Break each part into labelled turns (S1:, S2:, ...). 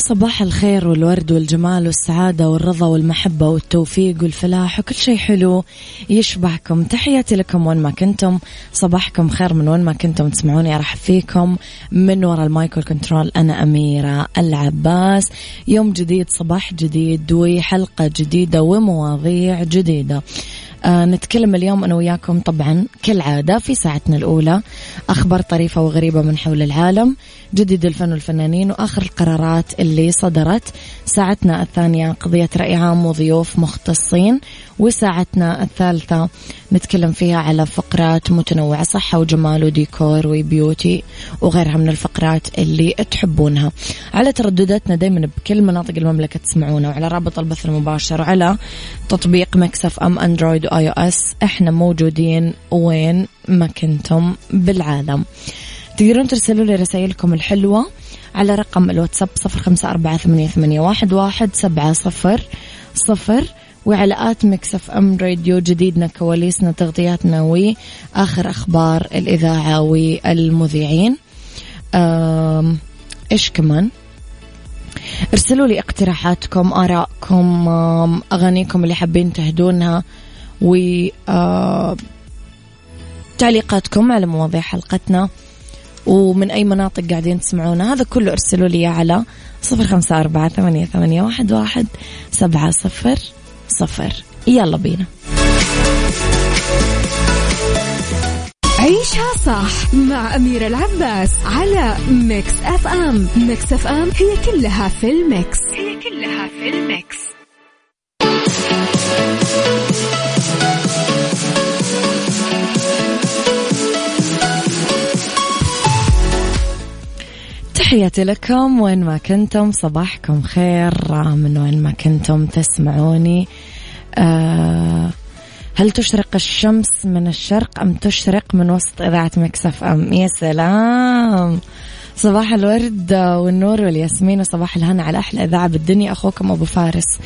S1: صباح الخير والورد والجمال والسعادة والرضا والمحبة والتوفيق والفلاح وكل شيء حلو يشبهكم. تحياتي لكم وين ما كنتم. صباحكم خير من وين ما كنتم. تسمعوني أرحب فيكم. من وراء المايكل كنترول أنا أميرة العباس. يوم جديد صباح جديد وحلقة جديدة ومواضيع جديدة. آه نتكلم اليوم أنا وياكم طبعا كالعادة في ساعتنا الأولى. أخبار طريفة وغريبة من حول العالم. جديد الفن والفنانين وآخر القرارات اللي صدرت. ساعتنا الثانية قضية رأي عام وضيوف مختصين وساعتنا الثالثة نتكلم فيها على فقرات متنوعة صحة وجمال وديكور و beauty وغيرها من الفقرات اللي تحبونها. على تردداتنا دايما بكل مناطق المملكة تسمعونا وعلى رابط البث المباشر وعلى تطبيق Mix FM Android و iOS. إحنا موجودين وين ما كنتم بالعالم. تقدرون ترسلوا لي رسائلكم الحلوة على رقم الواتساب صفر خمسة أربعة ثمانية واحد واحد سبعة صفر صفر وعلى آت مكسف أم راديو جديدنا كواليسنا تغطياتنا وآخر أخبار الإذاعة والمذيعين. إيش كمان؟ ارسلوا لي اقتراحاتكم آرائكم أغانيكم اللي حابين تهدونها و تعليقاتكم على مواضيع حلقتنا. ومن أي مناطق قاعدين تسمعونا هذا كله ارسلوا لي على صفر خمسة أربعة ثمانية, ثمانية واحد, واحد سبعة صفر صفر. يلا بينا.
S2: عيشها صح مع أميرة العباس على Mix FM Mix FM هي كلها في ال mix. هي كلها في ال mix.
S1: تحياتي لكم. وين ما كنتم صباحكم خير. من وين ما كنتم تسمعوني. آه هل تشرق الشمس من الشرق أم تشرق من وسط إذاعة مكسف أم؟ يا سلام. صباح الورد والنور والياسمين وصباح الهنا على أحلى إذاعة بالدنيا. أخوكم أبو فارس.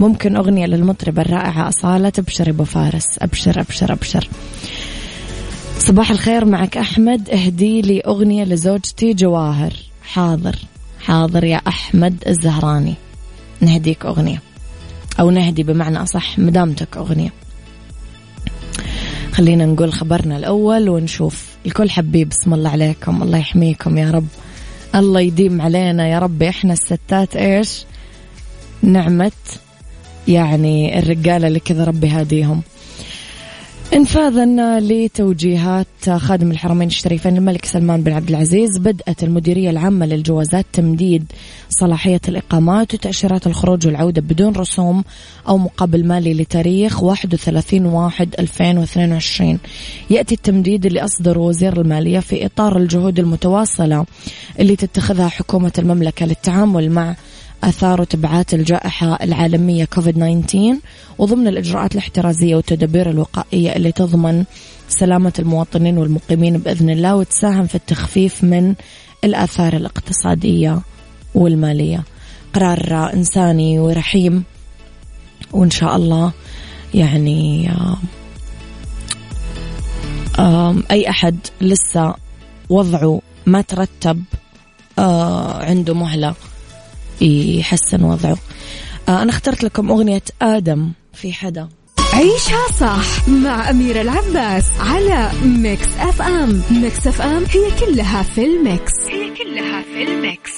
S1: ممكن أغنية للمطربة الرائعة أصالة تبشر أبو فارس. أبشر أبشر أبشر. صباح الخير معك أحمد. اهدي لي أغنية لزوجتي جواهر. حاضر حاضر يا أحمد الزهراني. نهديك أغنية. أو نهدي بمعنى أصح مدامتك أغنية. خلينا نقول خبرنا الأول ونشوف. الكل حبيب بسم الله عليكم الله يحميكم يا رب. الله يديم علينا يا رب. إحنا الستات إيش؟ نعمة يعني الرجالة اللي كذا ربي هاديهم. انفاذا لتوجيهات خادم الحرمين الشريفين الملك سلمان بن عبد العزيز بدأت المديرية العامة للجوازات تمديد صلاحية الإقامات وتأشيرات الخروج والعودة بدون رسوم أو مقابل مالي لتاريخ 31 واحد 2022 يأتي التمديد اللي أصدره وزير المالية في إطار الجهود المتواصلة اللي تتخذها حكومة المملكة للتعامل مع آثار وتبعات الجائحة العالمية كوفيد 19 وضمن الإجراءات الاحترازية والتدابير الوقائية اللي تضمن سلامة المواطنين والمقيمين بإذن الله وتساهم في التخفيف من الآثار الاقتصادية والمالية. قرار إنساني ورحيم وإن شاء الله يعني أي أحد لسه وضعه ما ترتب آه عنده مهلة. يحسن وضعه. آه أنا اخترت لكم أغنية آدم في حدا.
S2: عيشها صح مع أميرة العباس على Mix FM. Mix FM هي كلها في ال mix. هي كلها في ال mix.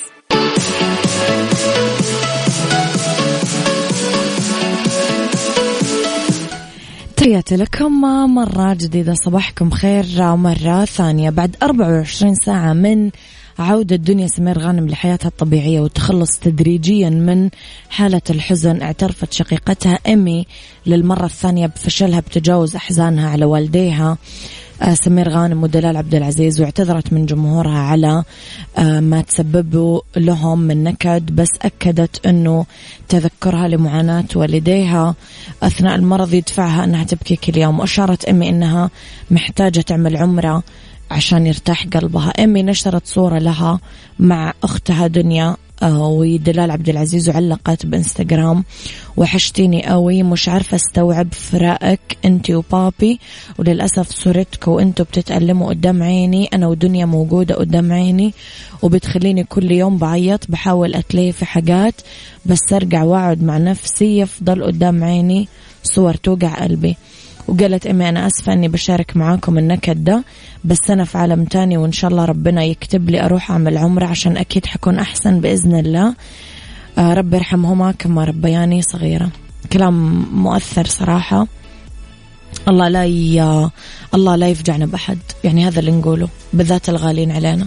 S1: تحياتي لكم مرة جديدة صباحكم خير مرة ثانية بعد 24 ساعة من عودة دنيا سمير غانم لحياتها الطبيعية والتخلص تدريجيا من حالة الحزن. اعترفت شقيقتها إيمي للمرة الثانية بفشلها بتجاوز أحزانها على والديها آه، سمير غانم ودلال عبد العزيز واعتذرت من جمهورها على آه، ما تسببوا لهم من نكد بس أكدت أنه تذكرها لمعاناة والديها أثناء المرض يدفعها أنها تبكي كل يوم. وأشارت أمي أنها محتاجة تعمل عمرة عشان يرتاح قلبها. أمي نشرت صورة لها مع أختها دنيا آه، ودلال عبد العزيز وعلقت بإنستغرام. وحشتيني قوي مش عارفة أستوعب فراقك أنت وبابي. وللأسف صورتك وانتوا بتتألموا قدام عيني. أنا ودنيا موجودة قدام عيني وبتخليني كل يوم بعيط. بحاول أتلهي في حاجات بس أرجع وأقعد مع نفسي يفضل قدام عيني صور توقع قلبي. وقالت إمي أنا آسفة إني بشارك معاكم النكد ده بس أنا في عالم تاني وإن شاء الله ربنا يكتب لي أروح أعمل عمرة عشان أكيد حكون أحسن بإذن الله. آه ربي يرحمهما كما ربياني صغيرة. كلام مؤثر صراحة. الله لا ي... الله لا يفجعنا بأحد. يعني هذا اللي نقوله بالذات الغالين علينا.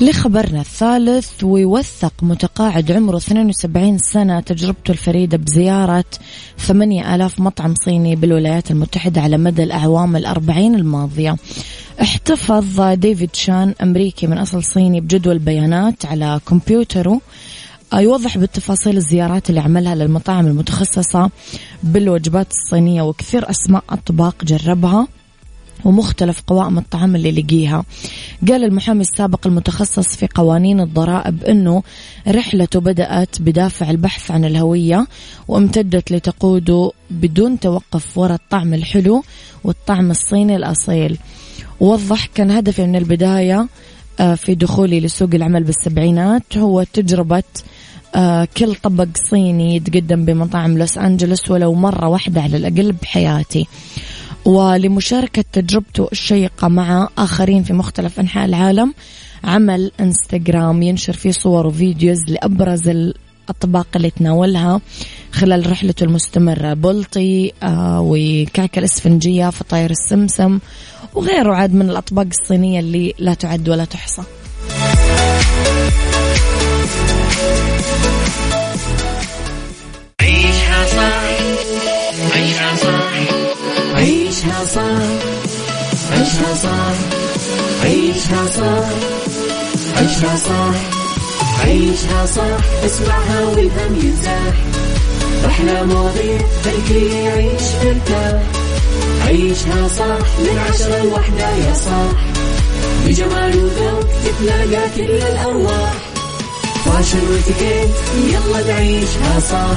S1: لخبرنا الثالث ويوثق متقاعد عمره 72 سنة تجربته الفريدة بزيارة 8000 مطعم صيني بالولايات المتحدة على مدى الأعوام الأربعين الماضية. احتفظ ديفيد شان أمريكي من أصل صيني بجدول بيانات على كمبيوتره. يوضح بالتفاصيل الزيارات اللي عملها للمطاعم المتخصصة بالوجبات الصينية وكثير أسماء أطباق جربها. ومختلف قوائم الطعام اللي لقيها. قال المحامي السابق المتخصص في قوانين الضرائب أنه رحلته بدأت بدافع البحث عن الهوية وامتدت لتقوده بدون توقف وراء الطعم الحلو والطعم الصيني الأصيل. وضح كان هدفي من البداية آه، في دخولي لسوق العمل بالسبعينات هو تجربة آه، كل طبق صيني يتقدم بمطاعم لوس أنجلوس ولو مرة واحدة على الأقل بحياتي. ولمشاركة تجربته الشيقة مع آخرين في مختلف أنحاء العالم عمل إنستغرام. ينشر فيه صور وفيديوز لأبرز الأطباق اللي تناولها خلال رحلته المستمرة. بلطي آه وكعكة الإسفنجية فطاير السمسم وغيره. عاد من الأطباق الصينية اللي لا تعد ولا تحصى.
S3: عيشها صح عيشها صح. عيشها صح عيشها صح عيشها صح عيشها صح عيشها صح اسمعها والهم ينزاح أحلى مواضيع خلي يعيش مرتاح. عيشها صح من عشرة لوحدة يا صاح. بجمال وذوق تتلاقى كل الأرواح. فاشل واتيكيت يلا نعيشها صح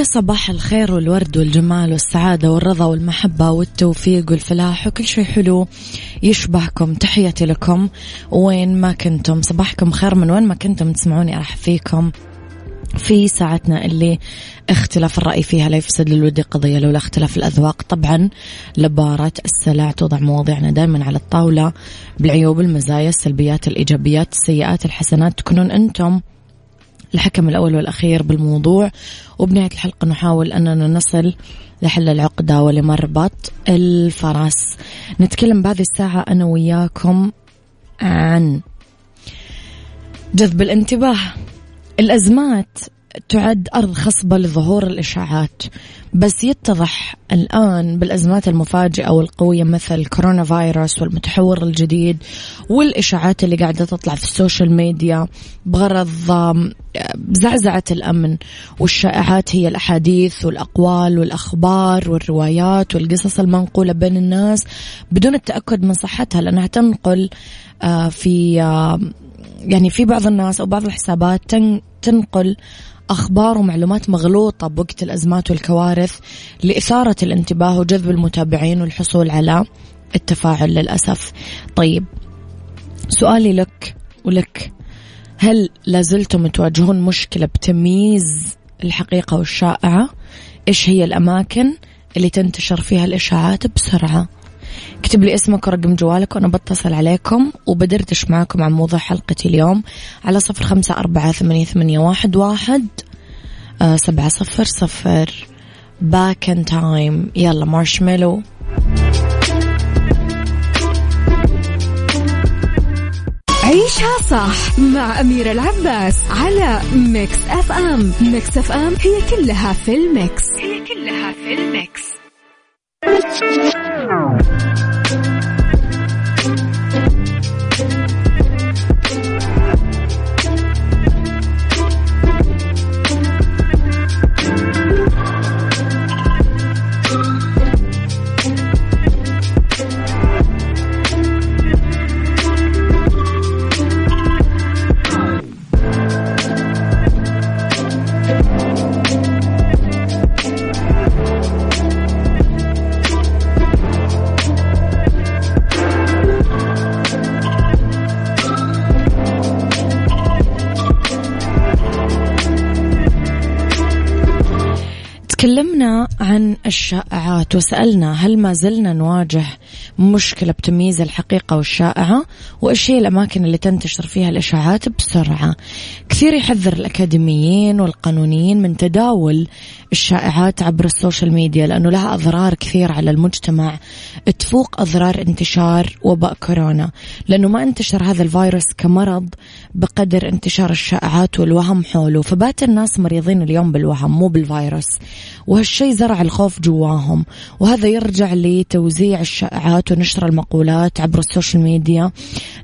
S1: يا صباح الخير والورد والجمال والسعادة والرضا والمحبة والتوفيق والفلاح وكل شيء حلو يشبهكم. تحياتي لكم. وين ما كنتم صباحكم خير من وين ما كنتم تسمعوني أرحب فيكم في ساعتنا اللي اختلاف الرأي فيها لا يفسد للود قضية لولا اختلاف الأذواق. طبعا لبارة السلع توضع مواضيعنا دائما على الطاولة بالعيوب المزايا السلبيات الإيجابيات السيئات الحسنات تكونون أنتم. الحكم الأول والأخير بالموضوع وبنهاية الحلقة نحاول أننا نصل لحل العقدة ولمربط الفرس. نتكلم بهذه الساعة أنا وياكم عن جذب الانتباه. الأزمات تعد أرض خصبة لظهور الإشاعات. بس يتضح الآن بالأزمات المفاجئة والقوية مثل كورونا فيروس والمتحور الجديد والإشاعات اللي قاعدة تطلع في السوشيال ميديا بغرض زعزعة الأمن. والشائعات هي الأحاديث والأقوال والأخبار والروايات والقصص المنقولة بين الناس بدون التأكد من صحتها لأنها تنقل آه، في يعني في بعض الناس أو بعض الحسابات تنقل أخبار ومعلومات مغلوطة بوقت الأزمات والكوارث لإثارة الانتباه وجذب المتابعين والحصول على التفاعل للأسف. طيب سؤالي لك ولك. هل لازلتم تواجهون مشكلة بتمييز الحقيقة والشائعة؟ إيش هي الأماكن اللي تنتشر فيها الإشاعات بسرعة؟ اكتب لي اسمك ورقم جوالك وأنا بتصل عليكم وبدردش معكم عن موضوع حلقتي اليوم. على صفر خمسة أربعة ثمانية, ثمانية واحد, واحد آه سبعة صفر صفر. back in time يلا مارشميلو
S2: عيشها صح مع أميرة العباس على ميكس أف أم ميكس أف أم هي كلها في الميكس. هي كلها في الميكس. Thank you.
S1: تكلمنا عن الشائعات وسألنا هل ما زلنا نواجه مشكلة بتمييز الحقيقة والشائعة؟ وإيش هي الأماكن اللي تنتشر فيها الإشاعات بسرعة؟ كثير يحذر الأكاديميين والقانونيين من تداول الشائعات عبر السوشيال ميديا لأنه لها أضرار كثير على المجتمع. تفوق أضرار انتشار وباء كورونا. لأنه ما انتشر هذا الفيروس كمرض بقدر انتشار الشائعات والوهم حوله. فبات الناس مريضين اليوم بالوهم مو بالفيروس. وهالشيء زرع الخوف جواهم. وهذا يرجع لتوزيع الشائعات ونشر المقولات عبر السوشيال ميديا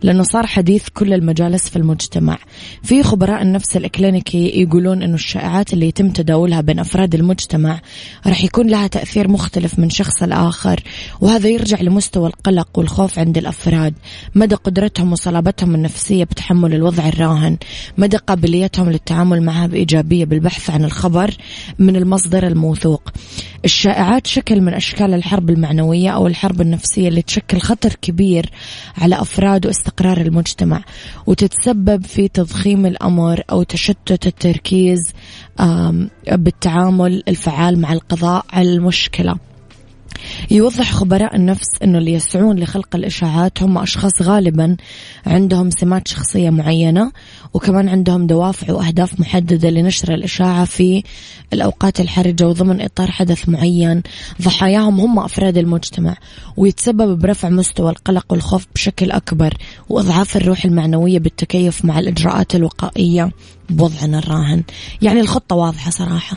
S1: لأنه صار حديث كل المجالس في المجتمع. في خبراء النفس الإكلينيكي يقولون أنه الشائعات اللي يتم تداولها بين أفراد المجتمع راح يكون لها تأثير مختلف من شخص الآخر وهذا يرجع لمستوى القلق والخوف عند الأفراد. مدى قدرتهم وصلابتهم النفسية بتحمل الوضع الراهن. مدى قابليتهم للتعامل معها بإيجابية بالبحث عن الخبر من المصدر الموثوق. الشائعات شكل من أشكال الحرب المعنوية أو الحرب النفسية اللي تشكل خطر كبير على أفراد واستقرار المجتمع وتتسبب في تضخيم الأمر أو تشتت التركيز بالتعامل الفعال مع القضاء على المشكلة. يوضح خبراء النفس أنه اللي يسعون لخلق الإشاعات هم أشخاص غالبا عندهم سمات شخصية معينة وكمان عندهم دوافع وأهداف محددة لنشر الإشاعة في الأوقات الحرجة وضمن إطار حدث معين. ضحاياهم هم أفراد المجتمع ويتسبب برفع مستوى القلق والخوف بشكل أكبر وإضعاف الروح المعنوية بالتكيف مع الإجراءات الوقائية بوضعنا الراهن. يعني الخطة واضحة صراحة.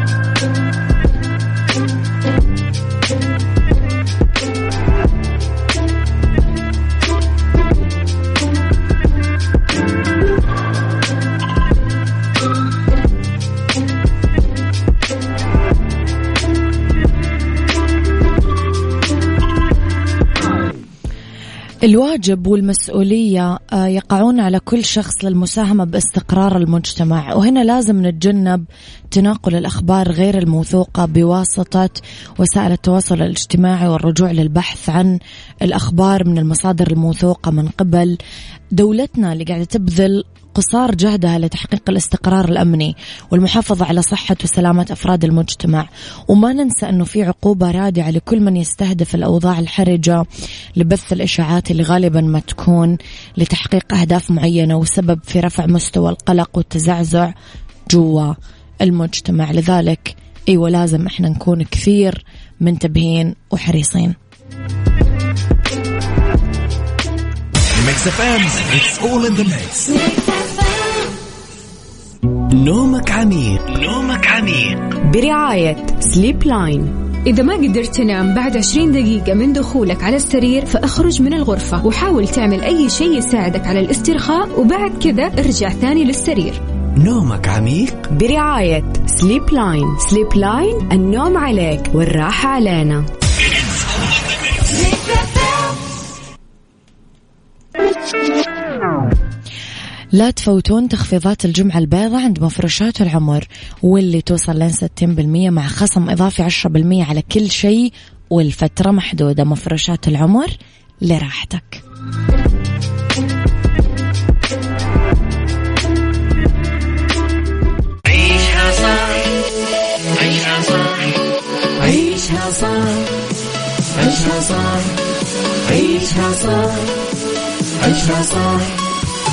S1: الواجب والمسؤولية آه، يقعون على كل شخص للمساهمة باستقرار المجتمع. وهنا لازم نتجنب تناقل الأخبار غير الموثوقة بواسطة وسائل التواصل الاجتماعي والرجوع للبحث عن الأخبار من المصادر الموثوقة من قبل. دولتنا اللي قاعدة تبذل قصار جهدها لتحقيق الاستقرار الأمني والمحافظة على صحة وسلامة أفراد المجتمع. وما ننسى أنه في عقوبة رادعة لكل من يستهدف الأوضاع الحرجة لبث الإشاعات اللي غالبا ما تكون لتحقيق أهداف معينة وسبب في رفع مستوى القلق والتزعزع جوا المجتمع. لذلك إيوه لازم إحنا نكون كثير منتبهين وحريصين.
S3: اف ام it's all in the mix نومك عميق. نومك عميق.
S2: برعاية سليب لاين إذا ما قدرت تنام بعد 20 دقيقة من دخولك على السرير فأخرج من الغرفة وحاول تعمل أي شيء يساعدك على الاسترخاء وبعد كذا ارجع ثاني للسرير.
S3: نومك عميق.
S2: برعاية سليب لاين سليب لاين النوم عليك والراحة علينا.
S1: لا تفوتون تخفيضات الجمعة البيضاء عند مفروشات العمر واللي توصل لين 60% مع خصم إضافي 10% على كل شيء والفترة محدودة. مفروشات العمر لراحتك.
S3: عيشها صح. عيشها صح. عيشها صح. عيشها صح. عيشها صح. عيشها صح.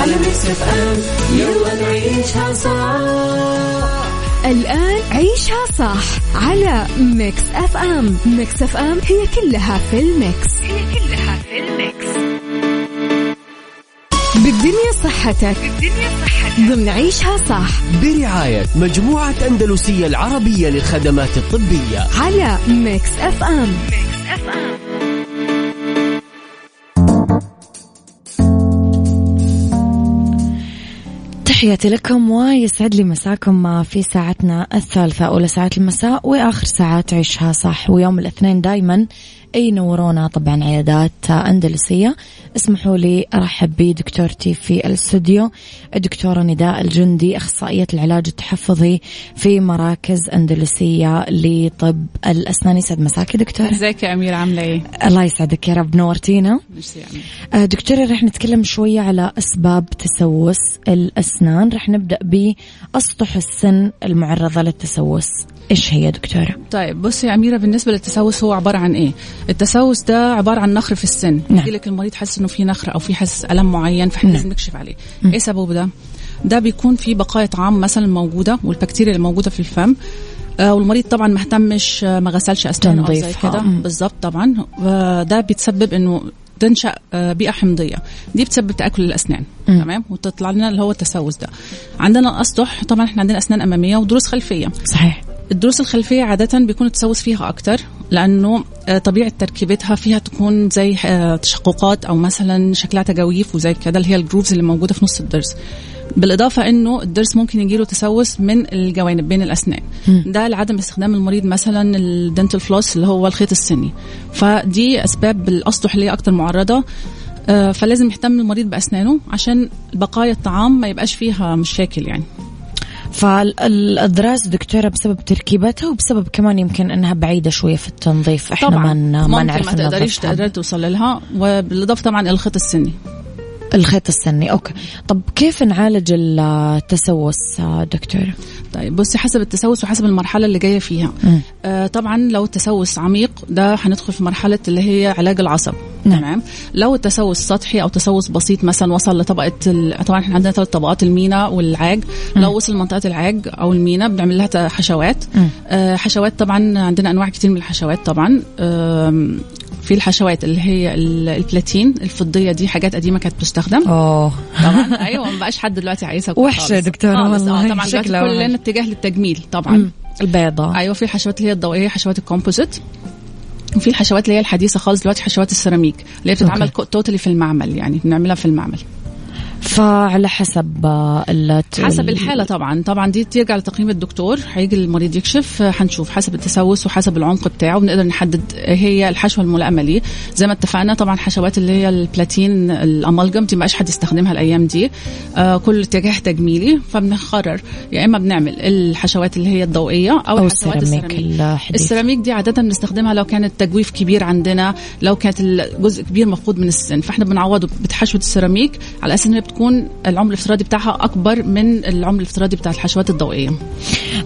S3: على ميكس اف ام يلا نعيشها صح.
S2: الآن عيشها صح على ميكس أف أم ميكس أف أم هي كلها في الميكس. هي كلها في الميكس. بالدنيا صحتك. بالدنيا صحتك. ضمن عيشها صح.
S4: برعاية مجموعة أندلسية العربية للخدمات الطبية.
S2: على ميكس أف أم ميكس أف أم
S1: تحياتي لكم ويسعد لي مساكم في ساعتنا الثالثة أولى ساعات المساء وآخر ساعات عيشها صح ويوم الاثنين دايما. ينورونا طبعا عيادات أندلسية. اسمحوا لي أرحب بدكتورتي في الاستوديو الدكتورة نداء الجندي أخصائية العلاج التحفظي في مراكز أندلسية لطب الأسنان يسعد مساكي دكتورة
S5: ازيك يا أميرة عاملة إيه؟
S1: الله يسعدك يا رب نورتينا آه، دكتورة رح نتكلم شوية على أسباب تسوس الأسنان رح نبدأ بأسطح السن المعرضة للتسوس إيش هي دكتورة؟
S5: طيب بصي يا أميرة بالنسبة للتسوس هو عبارة عن إيه؟ التسوس ده عبارة عن نخر في السن
S1: نعم.
S5: يجي لك المريض حاسس إنه في نخر أو في حاسس ألم معين فإحنا
S1: نعم.
S5: لازم نكشف عليه. إيه سببه ده؟ ده بيكون في بقايا طعام مثلا موجودة والبكتيريا اللي موجودة في الفم. آه، والمريض طبعا ما اهتمش آه، ما غسلش أسنانه أو زي. كده.
S1: مم.
S5: بالظبط طبعا. وده بيتسبب إنه تنشأ آه، بيئة حمضية. دي بتسبب تأكل الأسنان.
S1: مم.
S5: تمام؟ وتطلع لنا اللي هو التسوس ده. عندنا الاسطح طبعا إحنا عندنا أسنان أمامية ودروس خلفية.
S1: صحيح.
S5: الدروس الخلفية عادة بيكون التسوس فيها أكتر. لأنه آه، طبيعة تركيبتها فيها تكون زي آه، تشققات أو مثلا شكلها تجاويف وزي كده اللي هي ال grooves اللي موجودة في نص الضرس. بالإضافة إنه الضرس ممكن يجيله تسوس من الجوانب بين الأسنان. ده لعدم استخدام المريض مثلا ال dental floss اللي هو الخيط السني. فدي أسباب الأسطح اللي هي أكتر معرضة. آه، فلازم يهتم المريض بأسنانه عشان بقايا الطعام ما يبقاش فيها مشاكل يعني.
S1: فالأضراس دكتورة بسبب تركيبتها وبسبب كمان يمكن أنها بعيدة شوية في التنظيف إحنا
S5: طبعا
S1: ما ما نعرف
S5: ما تقدريش. تقدري توصلي لها وبالإضافة طبعا الخيط السني
S1: الخيط السني أوكي طب كيف نعالج التسوس دكتورة؟
S5: طيب بصي حسب التسوس وحسب المرحلة اللي جاية فيها. آه طبعا لو التسوس عميق ده هندخل في مرحلة اللي هي علاج العصب
S1: نعم.
S5: تمام. لو التسوس سطحي أو تسوس بسيط مثلا وصل لطبقة ال... طبعا إحنا عندنا ثلاث طبقات المينا والعاج. لو وصل لمنطقة العاج أو المينا بنعمل لها حشوات.
S1: مم.
S5: آه حشوات طبعا عندنا أنواع كتير من الحشوات طبعا. آم، في الحشوات اللي هي البلاتين الفضية دي حاجات قديمة كانت بتستخدم.
S1: اوه
S5: طبعا. أيوه ما بقاش حد دلوقتي عايزها
S1: وحشة دكتورة والله
S5: آه طبعا دلوقتي كلنا اتجاه للتجميل طبعا.
S1: البيضاء
S5: أيوه في الحشوات اللي هي الضوئيه حشوات ال composite. وفي الحشوات اللي هي الحديثة خالص دلوقتي حشوات السيراميك اللي هي بتتعمل totally في المعمل يعني بنعملها في المعمل.
S1: فعلى حسب
S5: الت... حسب الحالة طبعا. طبعا دي ترجع لتقييم الدكتور هيجي المريض يكشف. حنشوف حسب التسوس وحسب العمق بتاعه بنقدر نحدد هي الحشوة الملائمة ليه. زي ما اتفقنا طبعا حشوات اللي هي البلاتين ال amalgam دي ما حد يستخدمها الأيام دي. آه كل اتجاه تجميلي فبنقرر يا إما بنعمل الحشوات اللي هي الضوئية أو,
S1: أو الحشوات السيراميك
S5: السيراميك. دي عادة بنستخدمها لو كانت تجويف كبير عندنا لو كانت الجزء كبير مفقود من السن. فإحنا بنعوضه بحشوة السيراميك على أساس ان بتكون العمر الافتراضي بتاعها أكبر من العمر الافتراضي بتاع الحشوات الضوئية.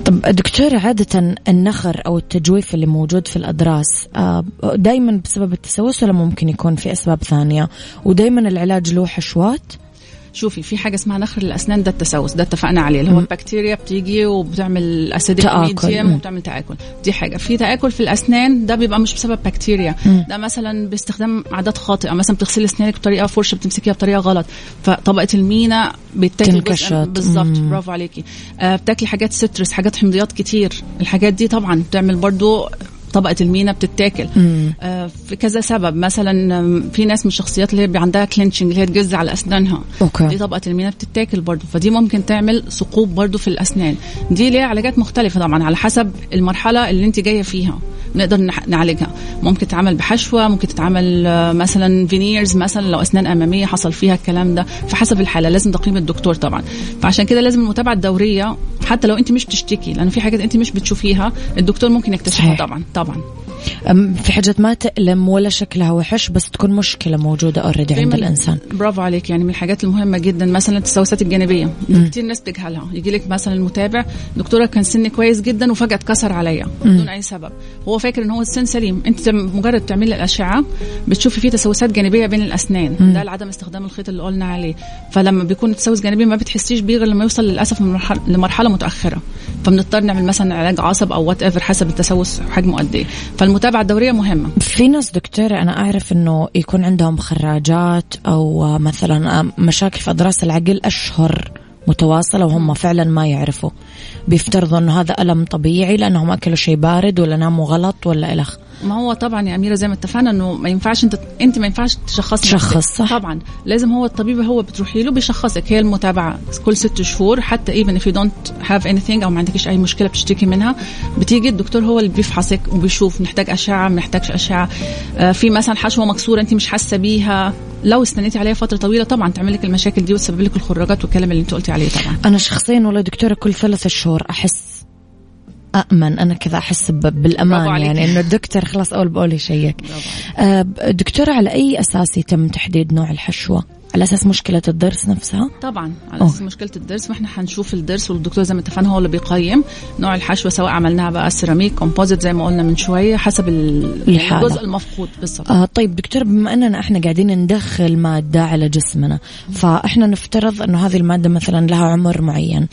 S1: طب دكتور عادة النخر أو التجويف اللي موجود في الاضراس آه، دائما بسبب التسوس ولا ممكن يكون في أسباب ثانية؟ ودائما العلاج له حشوات؟
S5: شوفي في حاجة اسمها نخر الأسنان ده التسوس ده اتفقنا عليه اللي هو البكتيريا بتيجي وبتعمل acidic medium وبتعمل تآكل. دي حاجة. في تآكل في الأسنان ده بيبقى مش بسبب بكتيريا. مم. ده مثلا باستخدام عادات خاطئة مثلا بتغسلي أسنانك بطريقة فرشة بتمسكيها بطريقة غلط فطبقة المينا بتاكل بالظبط. برافو عليكي. آه بتاكلي حاجات citrus حاجات حمضيات كتير. الحاجات دي طبعا بتعمل برضو طبقة المينا بتتاكل. آه في كذا سبب. مثلا في ناس من الشخصيات اللي هي عندها clenching اللي هي تجز على أسنانها.
S1: okay.
S5: دي طبقة المينا بتتاكل برضو. فدي ممكن تعمل ثقوب برضو في الأسنان. دي ليها علاجات مختلفة طبعا على حسب المرحلة اللي انت جاية فيها. نقدر نعالجها. ممكن تتعمل بحشوة ممكن تتعمل آه، مثلا veneers مثلا لو اسنان أمامية حصل فيها الكلام ده. فحسب الحالة لازم تقييم الدكتور طبعا. فعشان كده لازم المتابعة الدورية حتى لو أنت مش بتشتكي لأنه في حاجات أنت مش بتشوفيها الدكتور ممكن يكتشفها طبعا طبعا.
S1: في حاجات ما تألم ولا شكلها وحش بس تكون مشكلة موجودة اوريدي عند الإنسان.
S5: برافو عليك. يعني من الحاجات المهمة جدا مثلا التسوسات الجانبية. كثير ناس بتجهلها. يجي لك مثلا المتابع دكتورة كان سني كويس جدا وفجأة اتكسر عليا. بدون أي سبب. هو فاكر إن هو السن سليم. أنت مجرد تعملي الأشعة بتشوفي فيه تسوسات جانبية بين الأسنان. مم. ده لعدم استخدام الخيط اللي قلنا عليه. فلما بيكون التسوس جانبي ما بتحسيش بيه غير لما يوصل للأسف لمرحلة متأخرة. فبنضطر نعمل مثلا علاج عصب أو whatever حسب التسوس حجمه قد إيه. فالمتابعة الدورية مهمة.
S1: في ناس دكتورة أنا أعرف أنه يكون عندهم خراجات أو مثلا مشاكل في أضراس العقل أشهر متواصلة وهم فعلا ما يعرفوا. بيفترضوا أنه هذا ألم طبيعي لأنهم أكلوا شيء بارد ولا ناموا غلط ولا إلخ
S5: ما هو طبعا يا أميرة زي ما اتفقنا إنه ما ينفعش انت أنت ما ينفعش تشخصي
S1: تشخص صح.
S5: طبعا. لازم هو الطبيب هو بتروحي له بيشخصك. هي المتابعة. كل ست شهور حتى ايفن if you don't have anything أو ما عندكش أي مشكلة بتشتكي منها بتيجي الدكتور هو اللي بيفحصك وبيشوف نحتاج أشعة ما نحتاجش أشعة. آه في مثلا حشوه مكسورة أنت مش حاسة بيها. لو استنيتي عليها فترة طويلة طبعا تعمل لك المشاكل دي وتسبب لك الخراجات والكلام اللي أنت قلتي عليه طبعا.
S1: أنا شخصيا والله دكتورة كل ثلاث شهور أحس أأمن أنا كذا أحس بالأمان يعني إنه الدكتور خلاص أول بأول يشيك. آه دكتورة على أي أساس يتم تحديد نوع الحشوة؟ على أساس مشكلة الضرس نفسها؟
S5: طبعا على أساس مشكلة الضرس. وإحنا حنشوف الضرس والدكتور زي ما اتفقنا هو اللي بيقيم نوع الحشوة سواء عملناها بقى سيراميك كومبوزيت زي ما قلنا من شوية حسب الحالة. الجزء المفقود بالضبط.
S1: آه طيب دكتور بما أننا إحنا قاعدين ندخل مادة على جسمنا فإحنا نفترض إنه هذه المادة مثلا لها عمر معين.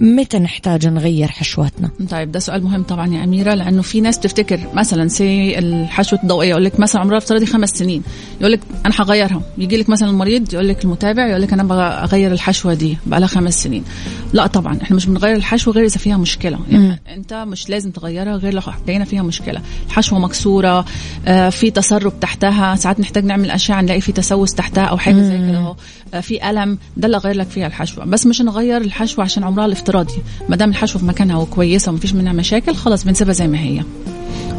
S1: متى نحتاج نغير حشوتنا؟
S5: طيب ده سؤال مهم طبعا يا أميرة لأنه في ناس تفتكر مثلا سي الحشوة الضوئية يقول لك مثلا عمرها افتراضي خمس سنين يقول لك أنا هغيرها يجي لك مثلا المريض يقول لك المتابع يقول لك أنا أبغى أغير الحشوة دي بقى لها خمس سنين. لا طبعا إحنا مش بنغير الحشوة غير إذا فيها مشكلة يعني أنت مش لازم تغيرها غير لو لقينا فيها مشكلة. الحشوة مكسورة آه في تسرب تحتها ساعات نحتاج نعمل أشعة نلاقي في تسوس تحتها أو حاجة زي كده أهو آه في ألم ده اللي اغير لك فيها الحشوة. بس مش نغير الحشوة عشان عمرها الافتراضي افتراضي. ما دام الحشوه في مكانها وكويسه وما فيش منها مشاكل خلاص بنسيبها زي ما هي.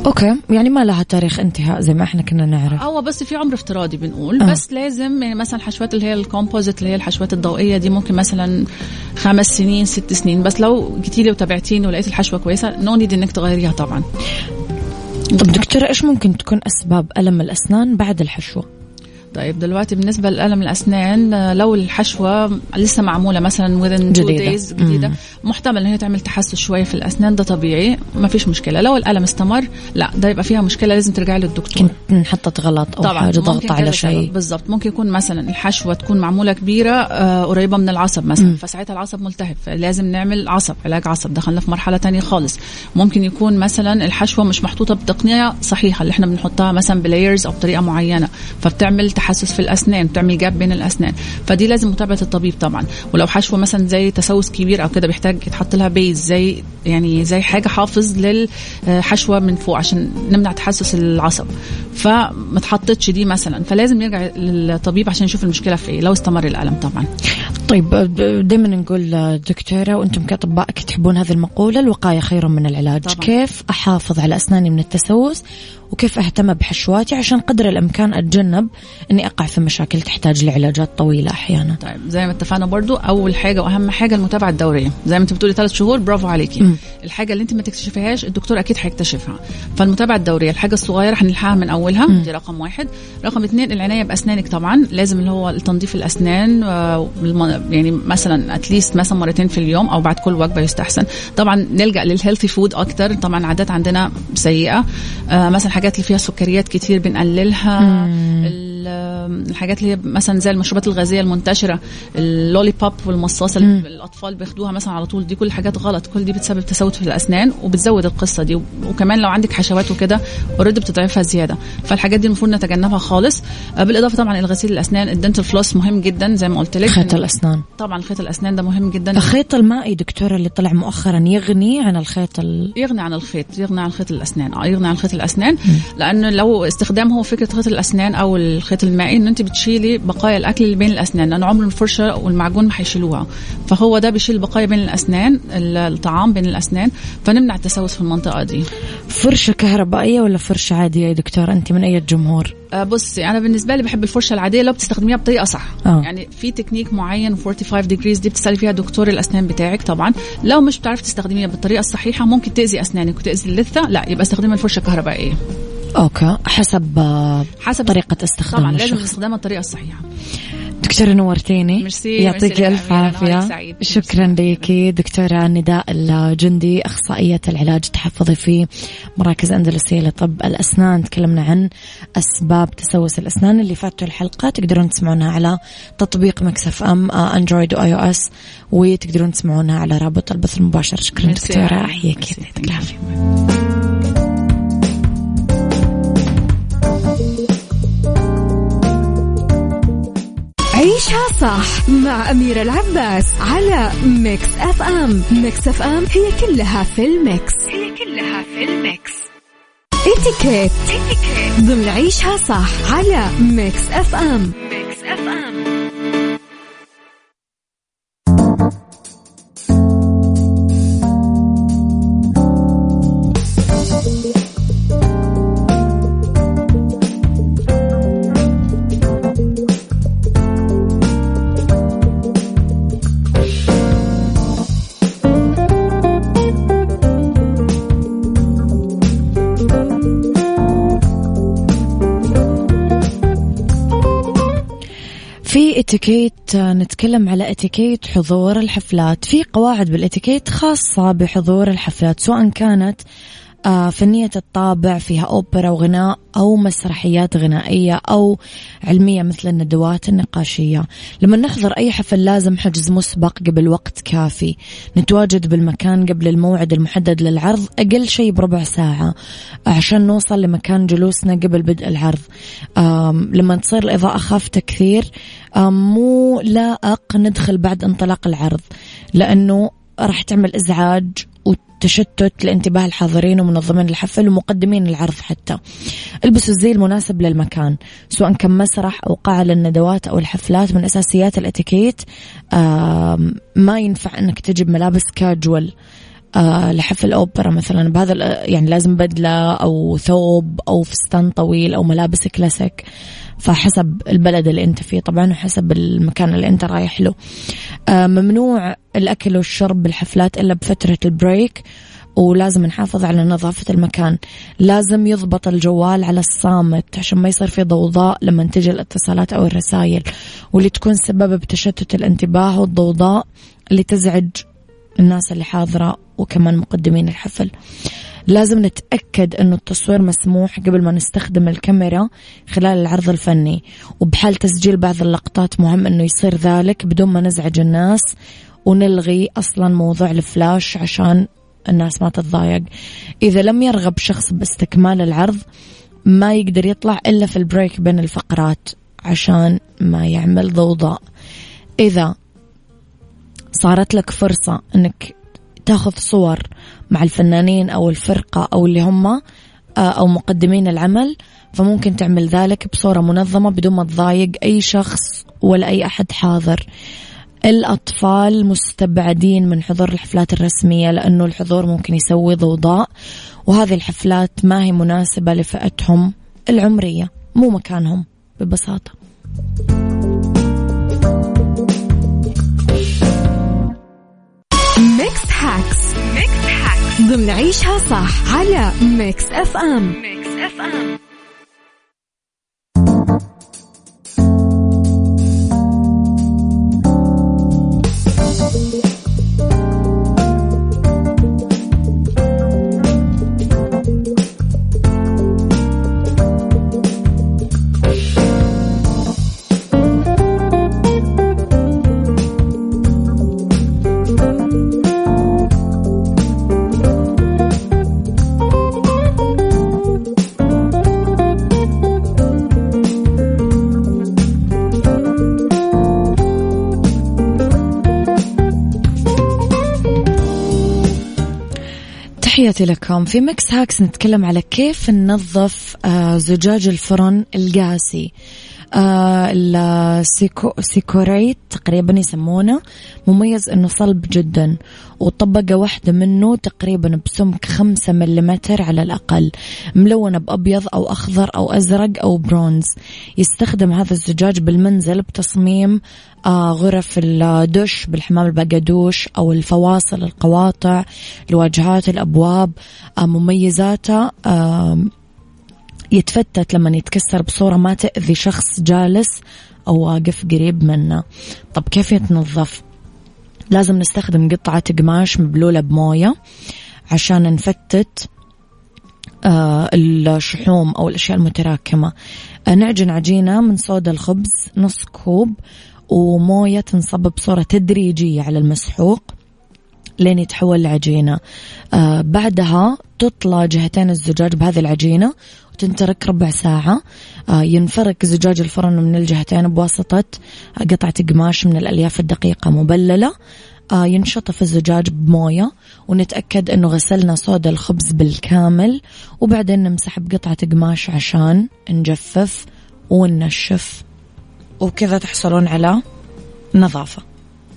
S1: okay. يعني ما لها تاريخ انتهاء زي ما إحنا كنا نعرف.
S5: هو بس في عمر افتراضي بنقول آه. بس لازم يعني مثلا الحشوات اللي هي ال composite اللي هي الحشوات الضوئية دي ممكن مثلا خمس سنين ست سنين. بس لو جيتي لي وتابعتيني ولقيت الحشوة كويسة no need إنك تغيريها طبعا.
S1: طب دكتورة إيش ممكن تكون أسباب ألم الأسنان بعد الحشوة؟
S5: طيب دلوقتي بالنسبة لألم الأسنان آه، لو الحشوة لسه معمولة مثلا within
S1: جديدة.
S5: days جديدة
S1: مم.
S5: محتمل إن هي تعمل تحسس شوية في الأسنان ده طبيعي ما فيش مشكلة لو الألم استمر لا ده يبقى فيها مشكلة لازم ترجعي للدكتور
S1: كنت انحطت غلط أو
S5: طبعا حاجة
S1: ضغط على شيء.
S5: بالضبط ممكن يكون مثلا الحشوة تكون معمولة كبيرة آه قريبة من العصب مثلا
S1: مم.
S5: فساعتها العصب ملتهب فلازم نعمل عصب علاج عصب دخلنا في مرحلة تانية خالص ممكن يكون مثلا الحشوة مش محطوطة بتقنية صحيحة اللي إحنا بنحطها مثلا بلايرز أو بطريقة معينة فبتعمل تحسس في الأسنان بتعمل جاب بين الأسنان. فدي لازم متابعة الطبيب طبعا. ولو حشوة مثلا زي تسوس كبير أو كده بيحتاج يتحط لها بيز زي يعني زي حاجة حافظ للحشوه من فوق عشان نمنع تحسس العصب. فما دي مثلا. فلازم يرجع للطبيب عشان يشوف المشكلة في إيه لو استمر الألم طبعا.
S1: طيب دائما نقول دكتورة وأنتم كأطباء أكيد تحبون هذه المقولة الوقاية خير من العلاج.
S5: طبعاً.
S1: كيف أحافظ على أسناني من التسوس؟ وكيف أهتم بحشواتي؟ عشان قدر الإمكان أتجنب إني أقع في مشاكل تحتاج لعلاجات طويلة أحيانا.
S5: طيب زي ما اتفقنا برضو أول حاجة وأهم حاجة المتابعة الدورية. زي ما أنت بتقولي ثلاث شهور برافو عليكي.
S1: مم.
S5: الحاجة اللي أنت ما تكتشفيهاش الدكتور أكيد هيكتشفها فالمتابعة الدورية الحاجة الصغيرة هنلحقها من أولها
S1: مم.
S5: دي رقم واحد. رقم اثنين العناية بأسنانك طبعا. لازم اللي هو تنظيف الأسنان آه، يعني مثلا at least مثلا مرتين في اليوم أو بعد كل وجبة يستحسن. طبعا نلجأ لل healthy food أكتر. طبعا عادات عندنا سيئة. آه، مثلا حاجات اللي فيها سكريات كتير بنقللها. الحاجات اللي هي مثلا زي المشروبات الغازية المنتشرة ال lollipop والمصاصة اللي
S1: مم.
S5: الأطفال بياخدوها مثلا على طول دي كل حاجات غلط. كل دي بتسبب تسوس في الأسنان وبتزود القصة دي. وكمان لو عندك حشوات وكده already بتضعفها زيادة. فالحاجات دي المفروض نتجنبها خالص. آه، بالإضافة طبعا إلى غسيل الأسنان ال dental floss مهم جدا زي ما قلت لك.
S1: خيط الأسنان.
S5: طبعا خيط الأسنان ده مهم جدا.
S1: الخيط المائي دكتورة اللي طلع مؤخرا يغني عن الخيط ال...
S5: يغني عن الخيط يغني عن خيط الأسنان. آه يغني عن خيط الأسنان. لأنه لو استخدامه فكرة خيط الأسنان أو الخيط المائي إن أنت بتشيلي بقايا الأكل اللي بين الأسنان لأنه عمر الفرشة والمعجون ما هيشيلوها فهو ده بيشيل بقايا بين الأسنان ال- الطعام بين الأسنان فنمنع التسوس في المنطقة دي.
S1: فرشة كهربائية ولا فرشة عادية يا دكتوره أنت من أي جمهور
S5: آه، بصي أنا بالنسبة لي بحب الفرشة العادية لو بتستخدميها بطريقة صح.
S1: آه.
S5: يعني في تكنيك معين 45 degrees دي بتسألي فيها دكتور الأسنان بتاعك طبعا. لو مش بتعرفي تستخدميها بالطريقة الصحيحة ممكن تأذي أسنانك وتأذي اللثة لا يبقى استخدمي الفرشة الكهربائيه
S1: okay. حسب آه،
S5: حسب
S1: طريقة استخدام
S5: طبعا لازم استخدامها الطريقة الصحيحة.
S1: دكتورة نورتيني. يعطيك ألف عافية. شكرا لك دكتورة نداء الجندي أخصائية العلاج التحفظي في مراكز أندلسية لطب الأسنان. تكلمنا عن أسباب تسوس الأسنان اللي فاتوا الحلقة. تقدرون تسمعونها على تطبيق ميكس أف أم آه، أندرويد و iOS وتقدرون تسمعونها على رابط البث المباشر. شكرا دكتورة. أحييك. يعطيك العافية.
S2: عيشها صح مع أميرة العباس على ميكس أف أم. ميكس أف أم هي كلها في الميكس. هي كلها في الميكس. إتيكيت. ضمن عيشها صح على ميكس أف أم. ميكس أف أم.
S1: في اتيكيت آه، نتكلم على اتيكيت حضور الحفلات. في قواعد بالاتيكيت خاصة بحضور الحفلات سواء كانت آه، فنية الطابع فيها أوبرا وغناء أو مسرحيات غنائية أو علمية مثل الندوات النقاشية. لما نحضر أي حفل لازم حجز مسبق قبل وقت كافي. نتواجد بالمكان قبل الموعد المحدد للعرض أقل شيء بربع ساعة عشان نوصل لمكان جلوسنا قبل بدء العرض. لما تصير الإضاءة خافتة كثير مو لائق ندخل بعد انطلاق العرض لأنه راح تعمل إزعاج وتشتت لانتباه الحاضرين ومنظمين الحفل ومقدمين العرض حتى. البسوا الزي المناسب للمكان سواء كان مسرح أو قاعة للندوات أو الحفلات من أساسيات الإتيكيت آم، ما ينفع أنك تجيب ملابس كاجوال آه لحفل أوبرا مثلا. بهذا يعني لازم بدلة أو ثوب أو فستان طويل أو ملابس كلاسيك. فحسب البلد اللي أنت فيه طبعا وحسب المكان اللي أنت رايح له. آه ممنوع الأكل والشرب بالحفلات إلا بفترة البريك ولازم نحافظ على نظافة المكان. لازم يضبط الجوال على الصامت عشان ما يصير في ضوضاء لما تجي الاتصالات أو الرسائل واللي تكون سبب بتشتت الانتباه والضوضاء اللي تزعج الناس اللي حاضرة وكمان مقدمين الحفل. لازم نتأكد أنه التصوير مسموح قبل ما نستخدم الكاميرا خلال العرض الفني. وبحال تسجيل بعض اللقطات مهم أنه يصير ذلك بدون ما نزعج الناس ونلغي أصلا موضوع الفلاش عشان الناس ما تتضايق. إذا لم يرغب شخص باستكمال العرض ما يقدر يطلع إلا في البريك بين الفقرات عشان ما يعمل ضوضاء. إذا صارت لك فرصة أنك تاخذ صور مع الفنانين أو الفرقة أو اللي هم آه، أو مقدمين العمل فممكن تعمل ذلك بصورة منظمة بدون ما تضايق أي شخص ولا أي أحد حاضر. الأطفال مستبعدين من حضور الحفلات الرسمية لأنه الحضور ممكن يسوي ضوضاء وهذه الحفلات ما هي مناسبة لفئتهم العمرية مو مكانهم ببساطة.
S2: ميكس هاكس ميكس هاكس ضمن عيشها صح على ميكس اف ام ميكس اف ام
S1: تحياتي لكم. في مكس هاكس نتكلم على كيف ننظف آه، زجاج الفرن القاسي. آه السيكوريت تقريبا يسمونه. مميز إنه صلب جدا وطبقة واحدة منه تقريبا بسمك خمسة مليمتر على الأقل ملونة بأبيض أو أخضر أو أزرق أو برونز. يستخدم هذا الزجاج بالمنزل بتصميم آه غرف الدش بالحمام البوكس دوش أو الفواصل القواطع الواجهات الأبواب آه مميزاته يتفتت لما يتكسر بصورة ما تأذي شخص جالس أو واقف قريب منه. طب كيف يتنظف؟ لازم نستخدم قطعة قماش مبلولة بموية عشان نفتت آه الشحوم أو الأشياء المتراكمة. آه نعجن عجينة من صودا الخبز نص كوب وموية تنصب بصورة تدريجية على المسحوق لين يتحول لعجينة. آه بعدها تطلى جهتين الزجاج بهذه العجينة وتنترك ربع ساعة. آه ينفرك زجاج الفرن من الجهتين بواسطة قطعة قماش من الألياف الدقيقة مبللة. آه ينشطف الزجاج بموية ونتأكد أنه غسلنا صودا الخبز بالكامل. وبعدين نمسح بقطعة قماش عشان نجفف وننشف. وكذا تحصلون على نظافة.